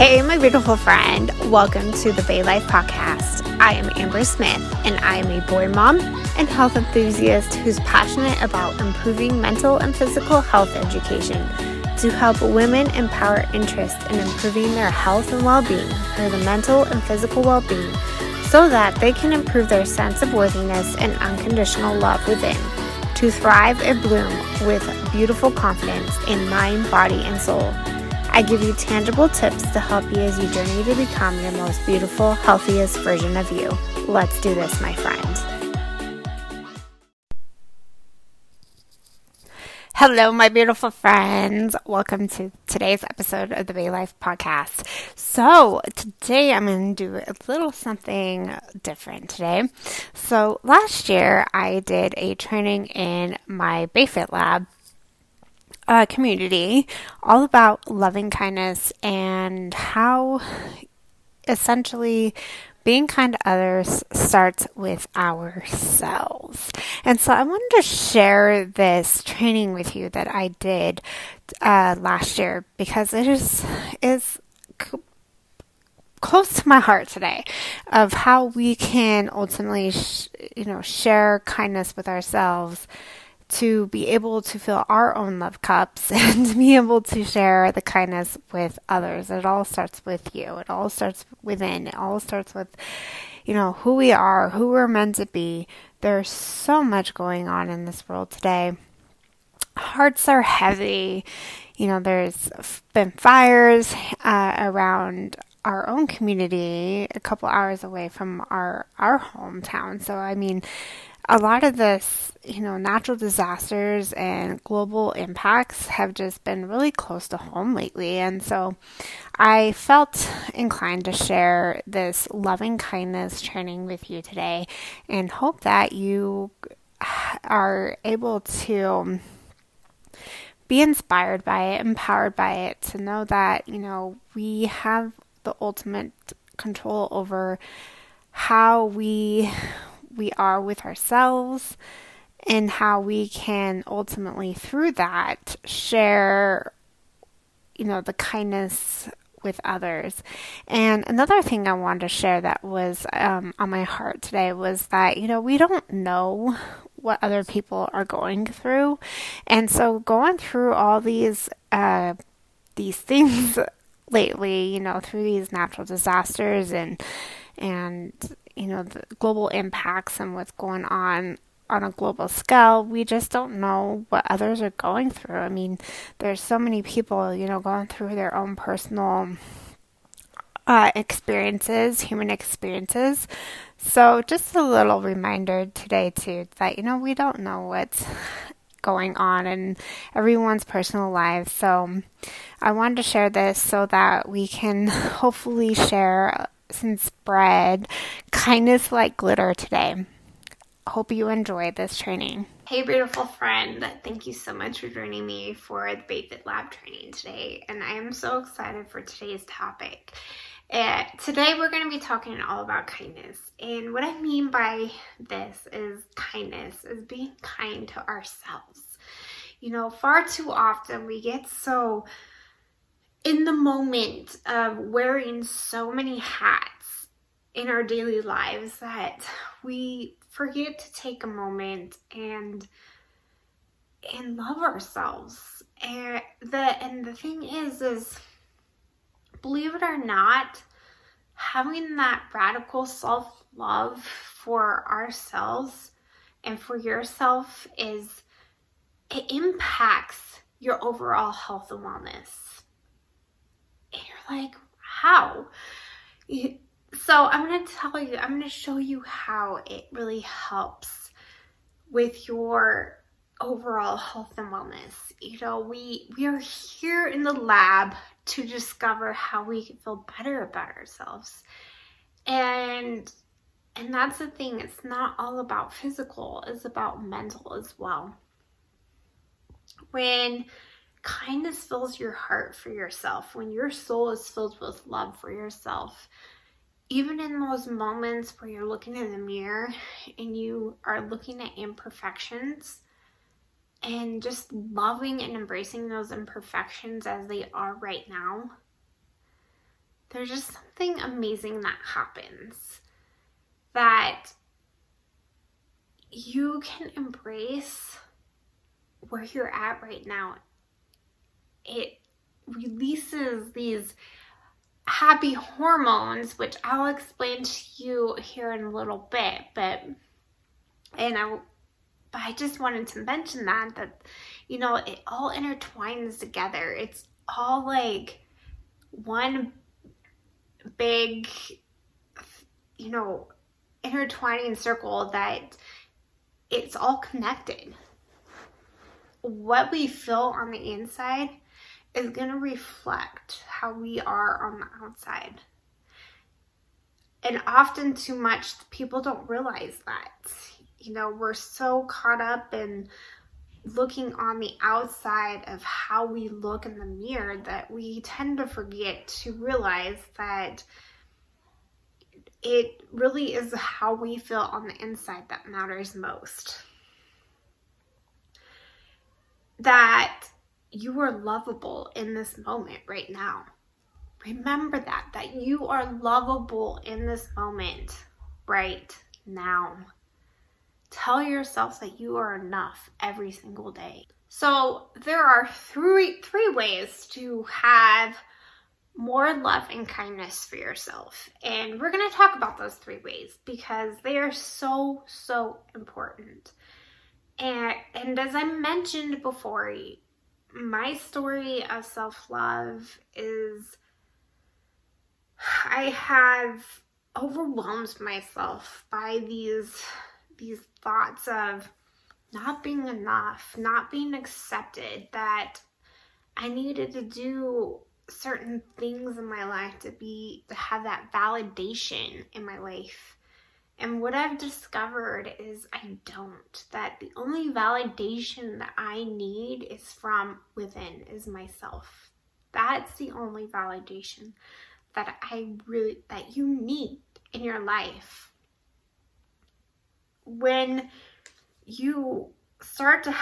Hey, my beautiful friend. Welcome to the Bay Life Podcast. I am Amber Smith, and I am a boy mom and health enthusiast who's passionate about improving mental and physical health education to help women empower interest in improving their health and well being through the mental and physical well being so that they can improve their sense of worthiness and unconditional love within to thrive and bloom with beautiful confidence in mind, body, and soul. I give you tangible tips to help you as you journey to become your most beautiful, healthiest version of you. Let's do this, my friend. Hello, my beautiful friends. Welcome to today's episode of the Bay Life Podcast. So, today I'm going to do a little something different today. So, last year I did a training in my Bei Fit lab uh, community all about loving kindness and how essentially being kind to others starts with ourselves. And so I wanted to share this training with you that I did uh, last year because it is is c- close to my heart today of how we can ultimately, sh- you know, share kindness with ourselves to be able to fill our own love cups and be able to share the kindness with others. It all starts with you. It all starts within. It all starts with, you know, who we are, who we're meant to be. There's so much going on in this world today. Hearts are heavy. You know, there's been fires uh, around our own community a couple hours away from our our hometown. So I mean, a lot of this, you know, natural disasters and global impacts have just been really close to home lately. And so I felt inclined to share this loving kindness training with you today and hope that you are able to be inspired by it, empowered by it, to know that, you know, we have the ultimate control over how we we are with ourselves and how we can ultimately through that share you know the kindness with others. And another thing i wanted to share that was um, on my heart today was that you know we don't know what other people are going through. And so going through all these uh, these things lately you know through these natural disasters and and you know, the global impacts and what's going on on a global scale, we just don't know what others are going through. I mean, there's so many people, you know, going through their own personal uh, experiences, human experiences. So, just a little reminder today, too, that, you know, we don't know what's going on in everyone's personal lives. So, I wanted to share this so that we can hopefully share and spread kindness like glitter today. Hope you enjoyed this training. Hey, beautiful friend. Thank you so much for joining me for the Bei Fit Lab training today. And I am so excited for today's topic. Uh, today, we're going to be talking all about kindness. And what I mean by this is kindness, is being kind to ourselves. You know, far too often we get so in the moment of wearing so many hats in our daily lives that we forget to take a moment and and love ourselves. And the and the thing is is believe it or not, having that radical self-love for ourselves and for yourself is it impacts your overall health and wellness like, how? So I'm going to tell you, I'm going to show you how it really helps with your overall health and wellness. You know, we we are here in the lab to discover how we can feel better about ourselves. And and that's the thing, it's not all about physical, it's about mental as well. When kindness fills your heart for yourself, when your soul is filled with love for yourself, even in those moments where you're looking in the mirror and you are looking at imperfections and just loving and embracing those imperfections as they are right now, there's just something amazing that happens that you can embrace where you're at right now. It releases these happy hormones, which I'll explain to you here in a little bit, but and I but I just wanted to mention that that you know it all intertwines together. It's all like one big you know intertwining circle that it's all connected. What we feel on the inside is going to reflect how we are on the outside. And often too much, people don't realize that. You know, we're so caught up in looking on the outside of how we look in the mirror that we tend to forget to realize that it really is how we feel on the inside that matters most. That you are lovable in this moment right now. Remember that, that you are lovable in this moment right now. Tell yourself that you are enough every single day. So there are three three ways to have more love and kindness for yourself. And we're going to talk about those three ways because they are so so important. And and as I mentioned before, my story of self love is I have overwhelmed myself by these these thoughts of not being enough, not being accepted, that I needed to do certain things in my life to be to have that validation in my life and what I've discovered is I don't. That the only validation that I need is from within, is myself. That's the only validation that I really, that you need in your life. When you start to,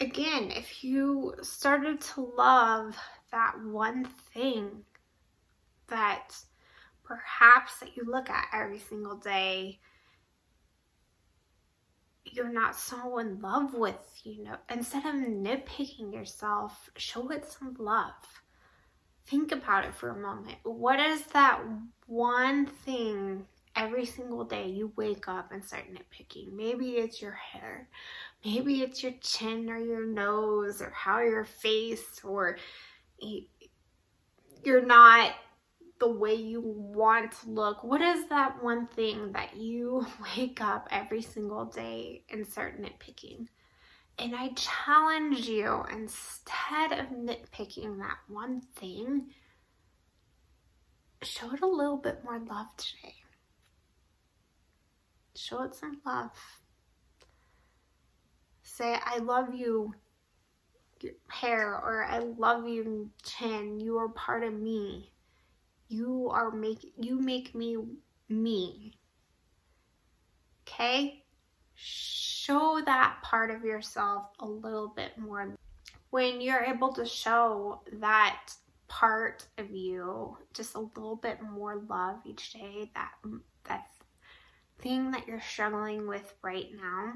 again, if you started to love that one thing that perhaps that you look at every single day you're not so in love with, you know, instead of nitpicking yourself, show it some love. Think about it for a moment. What is that one thing every single day you wake up and start nitpicking? Maybe it's your hair, maybe it's your chin or your nose or how your face or you're not the way you want to look? What is that one thing that you wake up every single day and start nitpicking? And I challenge you instead of nitpicking that one thing, show it a little bit more love today. Show it some love. Say, I love you, hair, or I love you, chin. You are part of me you are make you make me me. Okay? Show that part of yourself a little bit more. When you're able to show that part of you just a little bit more love each day, that that thing that you're struggling with right now,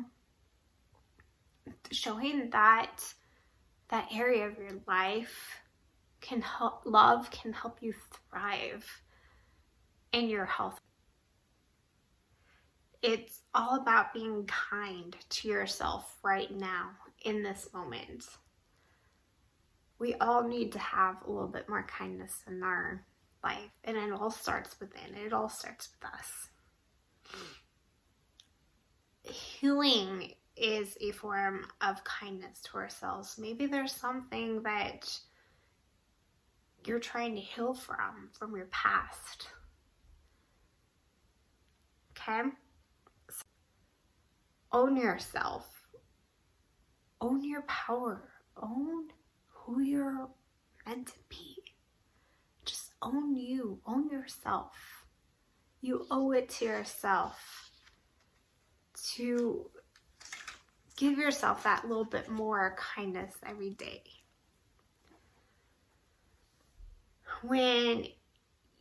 showing that that area of your life can help love can help you thrive in your health. It's all about being kind to yourself right now in this moment. We all need to have a little bit more kindness in our life, and it all starts within. It all starts with us. Healing is a form of kindness to ourselves. Maybe there's something that you're trying to heal from, from your past. Okay? So own yourself. Own your power. Own who you're meant to be. Just own you. Own yourself. You owe it to yourself to give yourself that little bit more kindness every day. When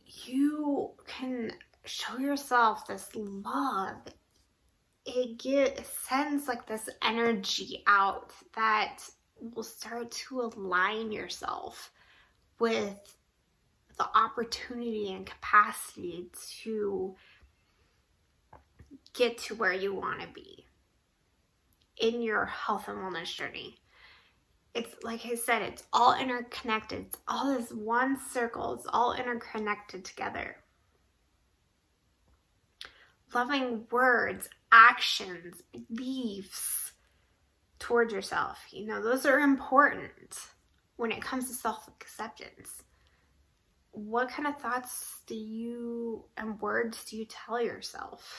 you can show yourself this love it get sends like this energy out that will start to align yourself with the opportunity and capacity to get to where you want to be in your health and wellness journey. It's like I said, it's all interconnected. It's all this one circle. It's all interconnected together. Loving words, actions, beliefs towards yourself. You know, those are important when it comes to self acceptance. What kind of thoughts do you and words do you tell yourself?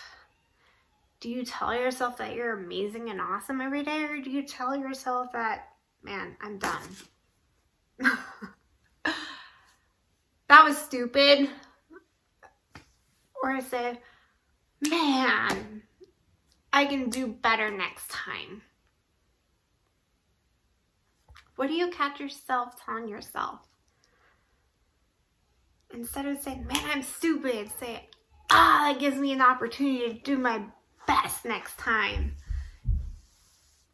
Do you tell yourself that you're amazing and awesome every day, or do you tell yourself that, man, I'm done? that was stupid. Or I say, man, I can do better next time. What do you catch yourself telling yourself? Instead of saying, man, I'm stupid, say, ah, that gives me an opportunity to do my best next time.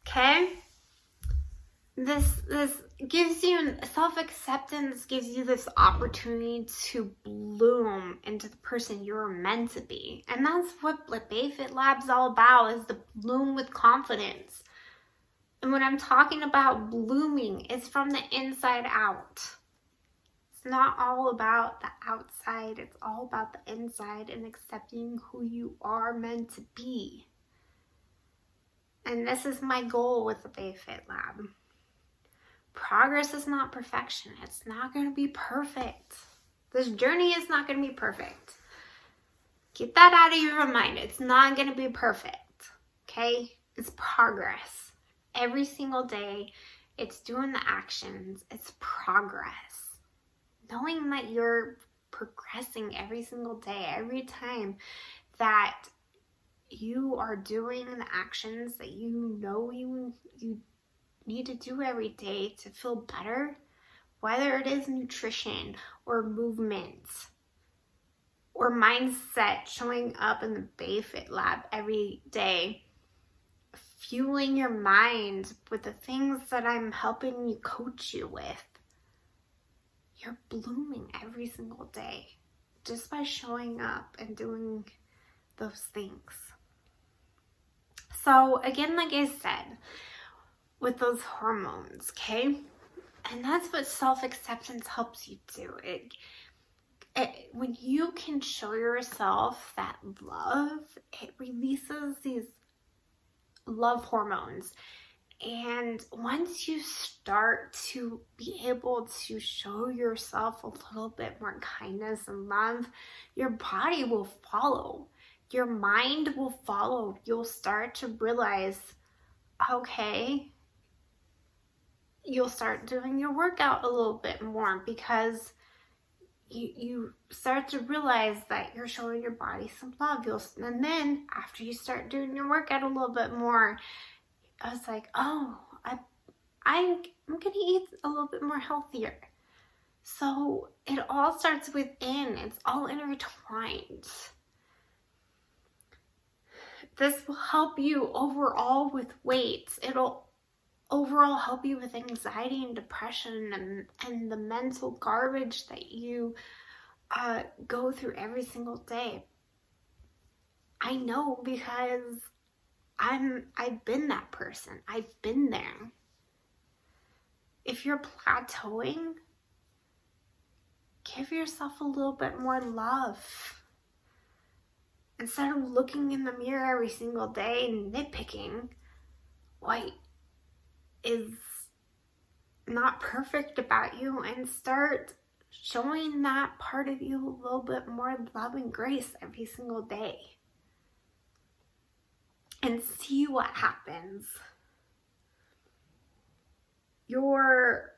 Okay? This this gives you self-acceptance gives you this opportunity to bloom into the person you're meant to be. And that's what Bei Fit Lab's all about is the bloom with confidence. And when I'm talking about blooming, it's from the inside out. It's not all about the outside, it's all about the inside and accepting who you are meant to be. And this is my goal with the Bei Fit Lab. Progress is not perfection. It's not going to be perfect. This journey is not going to be perfect. Get that out of your mind. It's not going to be perfect. Okay? It's progress. Every single day, it's doing the actions, it's progress knowing that you're progressing every single day, every time that you are doing the actions that you know you you need to do every day to feel better, whether it is nutrition or movement or mindset showing up in the Bei Fit lab every day, fueling your mind with the things that I'm helping you coach you with you're blooming every single day just by showing up and doing those things. So, again, like I said, with those hormones, okay? And that's what self acceptance helps you do. It, it, when you can show yourself that love, it releases these love hormones and once you start to be able to show yourself a little bit more kindness and love, your body will follow. Your mind will follow. You'll start to realize, okay, you'll start doing your workout a little bit more because you, you start to realize that you're showing your body some love. You'll, and then after you start doing your workout a little bit more, I was like, oh, I, I, I'm gonna eat a little bit more healthier. So it all starts within. It's all intertwined. This will help you overall with weight. It'll overall help you with anxiety and depression and, and the mental garbage that you uh, go through every single day. I know because I'm I've been that person. I've been there. If you're plateauing, give yourself a little bit more love. Instead of looking in the mirror every single day and nitpicking what is not perfect about you and start showing that part of you a little bit more love and grace every single day and see what happens. Your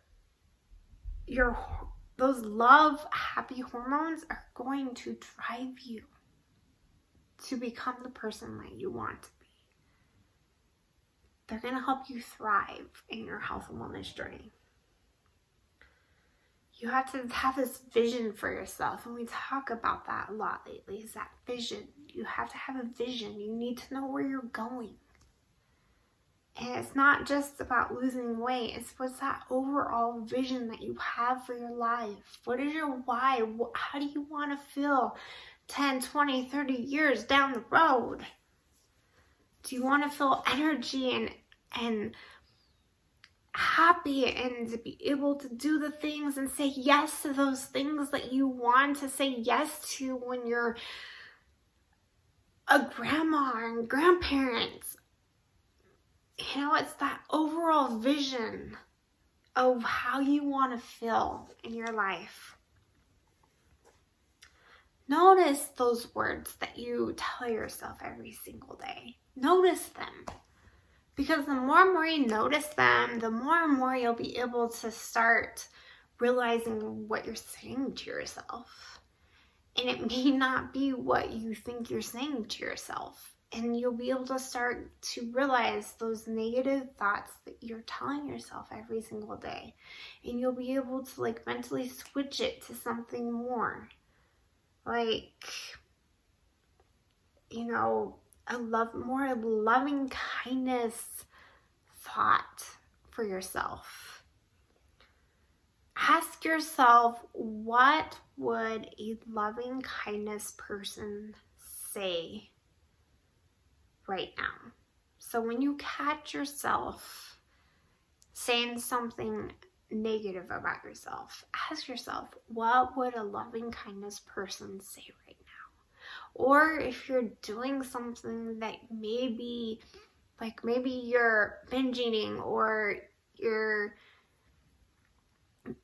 your those love happy hormones are going to drive you to become the person that you want. They're going to help you thrive in your health and wellness journey. you have to have this vision for yourself. And we talk about that a lot lately is that vision. You have to have a vision. You need to know where you're going. And it's not just about losing weight, it's what's that overall vision that you have for your life? What is your why? How do you want to feel 10, 20, 30 years down the road? Do you want to feel energy and and happy and to be able to do the things and say yes to those things that you want to say yes to when you're a grandma and grandparents. You know, it's that overall vision of how you want to feel in your life. Notice those words that you tell yourself every single day. Notice them. Because the more and more you notice them, the more and more you'll be able to start realizing what you're saying to yourself. And it may not be what you think you're saying to yourself. And you'll be able to start to realize those negative thoughts that you're telling yourself every single day. And you'll be able to like mentally switch it to something more. Like, you know, a love more loving kindness thought for yourself. Ask yourself what would a loving kindness person say right now? So when you catch yourself saying something negative about yourself, ask yourself, what would a loving kindness person say right? Or if you're doing something that maybe like maybe you're binge eating or you're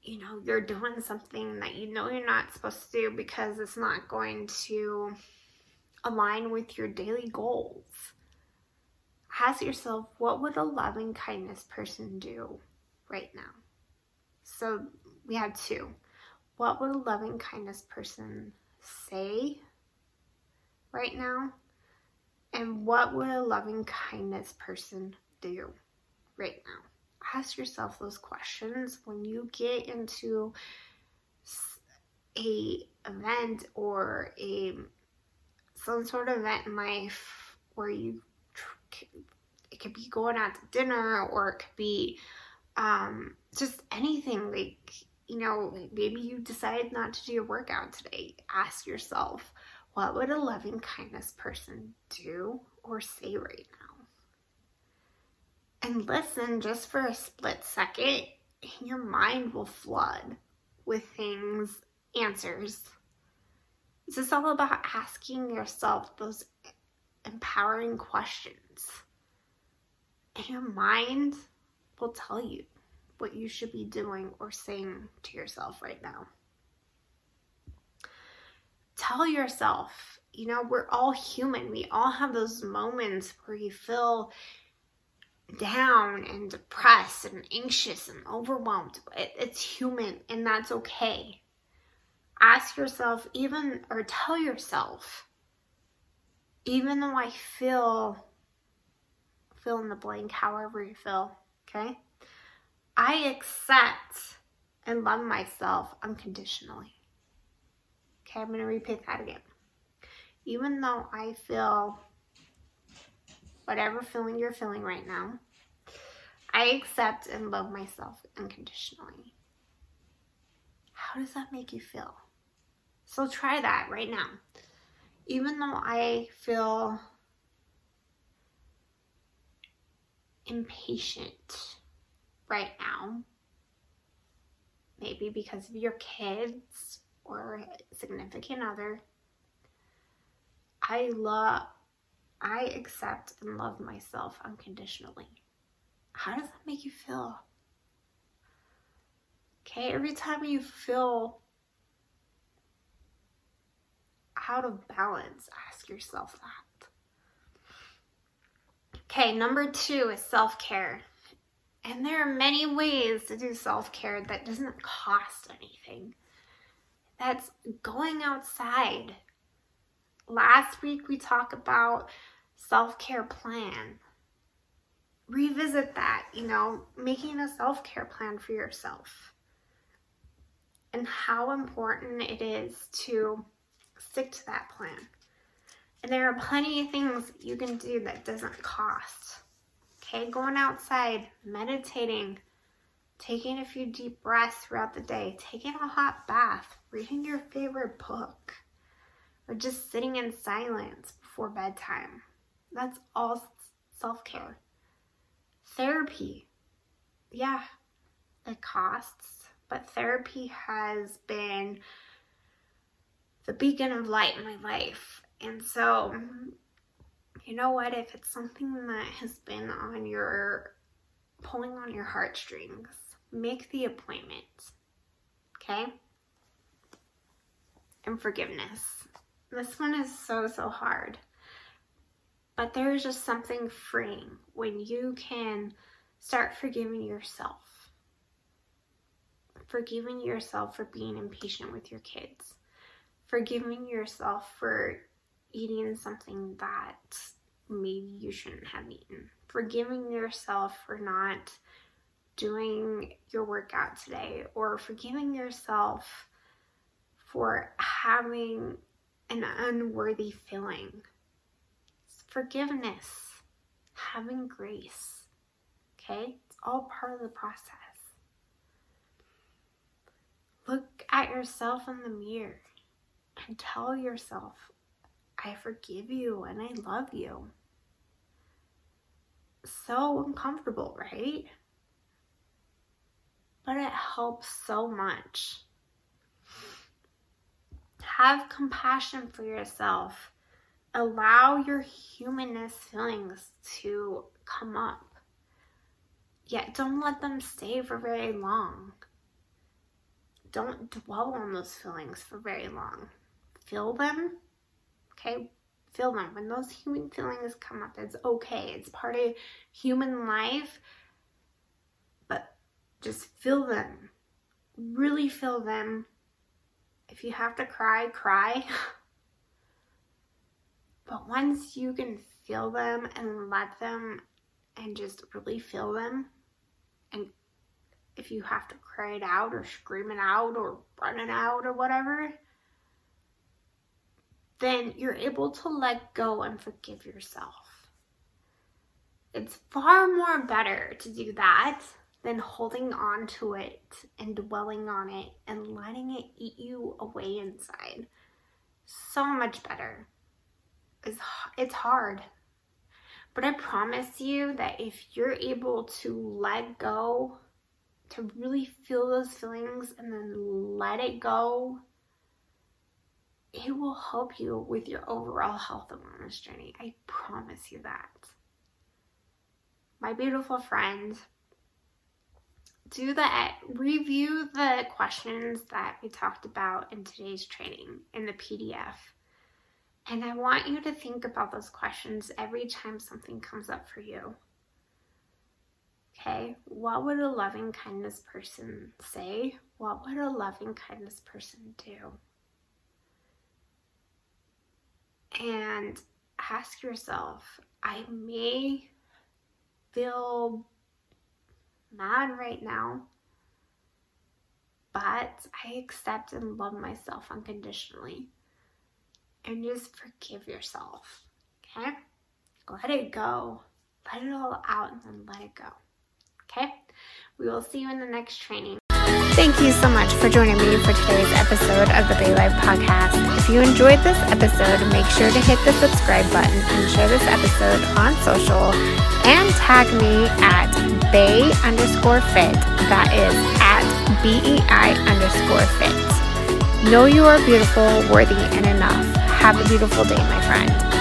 you know you're doing something that you know you're not supposed to do because it's not going to align with your daily goals. Ask yourself what would a loving kindness person do right now? So we have two. What would a loving kindness person say right now? And what would a loving kindness person do right now? Ask yourself those questions when you get into a event or a some sort of event in life where you it could be going out to dinner or it could be um, just anything like you know maybe you decided not to do a workout today ask yourself what would a loving kindness person do or say right now? And listen just for a split second, and your mind will flood with things, answers. This is all about asking yourself those empowering questions. And your mind will tell you what you should be doing or saying to yourself right now tell yourself, you know, we're all human. We all have those moments where you feel down and depressed and anxious and overwhelmed. It, it's human and that's okay. Ask yourself, even, or tell yourself, even though I feel, fill in the blank, however you feel, okay? I accept and love myself unconditionally. Okay, I'm going to repeat that again. Even though I feel whatever feeling you're feeling right now, I accept and love myself unconditionally. How does that make you feel? So try that right now. Even though I feel impatient right now, maybe because of your kids or significant other. I love, I accept and love myself unconditionally. How does that make you feel? Okay, every time you feel out of balance, ask yourself that. Okay, number two is self care. And there are many ways to do self care that doesn't cost anything that's going outside. Last week we talked about self-care plan. Revisit that, you know, making a self-care plan for yourself. and how important it is to stick to that plan. And there are plenty of things you can do that doesn't cost. Okay, going outside, meditating, taking a few deep breaths throughout the day, taking a hot bath, reading your favorite book, or just sitting in silence before bedtime. That's all self care. Therapy, yeah, it costs, but therapy has been the beacon of light in my life. And so, you know what? If it's something that has been on your pulling on your heartstrings, make the appointment. Okay? And forgiveness. This one is so, so hard. But there's just something freeing when you can start forgiving yourself. Forgiving yourself for being impatient with your kids. Forgiving yourself for eating something that maybe you shouldn't have eaten. Forgiving yourself for not doing your workout today or forgiving yourself for having an unworthy feeling. Forgiveness, having grace. Okay? It's all part of the process. Look at yourself in the mirror and tell yourself, I forgive you and I love you. So uncomfortable, right? But it helps so much. Have compassion for yourself. Allow your humanness feelings to come up. Yet don't let them stay for very long. Don't dwell on those feelings for very long. Feel them, okay? Feel them. When those human feelings come up, it's okay. It's part of human life. Just feel them. Really feel them if you have to cry, cry. but once you can feel them and let them and just really feel them, and if you have to cry it out or scream it out or run it out or whatever, then you're able to let go and forgive yourself. It's far more better to do that than holding on to it and dwelling on it and letting it eat you away inside. So much better. It's, it's hard. But I promise you that if you're able to let go, to really feel those feelings and then let it go, it will help you with your overall health and wellness journey. I promise you that. My beautiful friend, do the review the questions that we talked about in today's training in the PDF. And I want you to think about those questions every time something comes up for you. Okay, what would a loving kindness person say? What would a loving kindness person do? And ask yourself, I may feel mad right now. But I accept and love myself unconditionally. And just forgive yourself. Okay? Let it go. Let it all out and then let it go. Okay? We will see you in the next training. Thank you so much for joining me for today's episode of the Bay Life Podcast. If you enjoyed this episode, make sure to hit the subscribe button and share this episode on social and tag me at Bei underscore fit. That is at BEI underscore fit. Know you are beautiful, worthy, and enough. Have a beautiful day, my friend.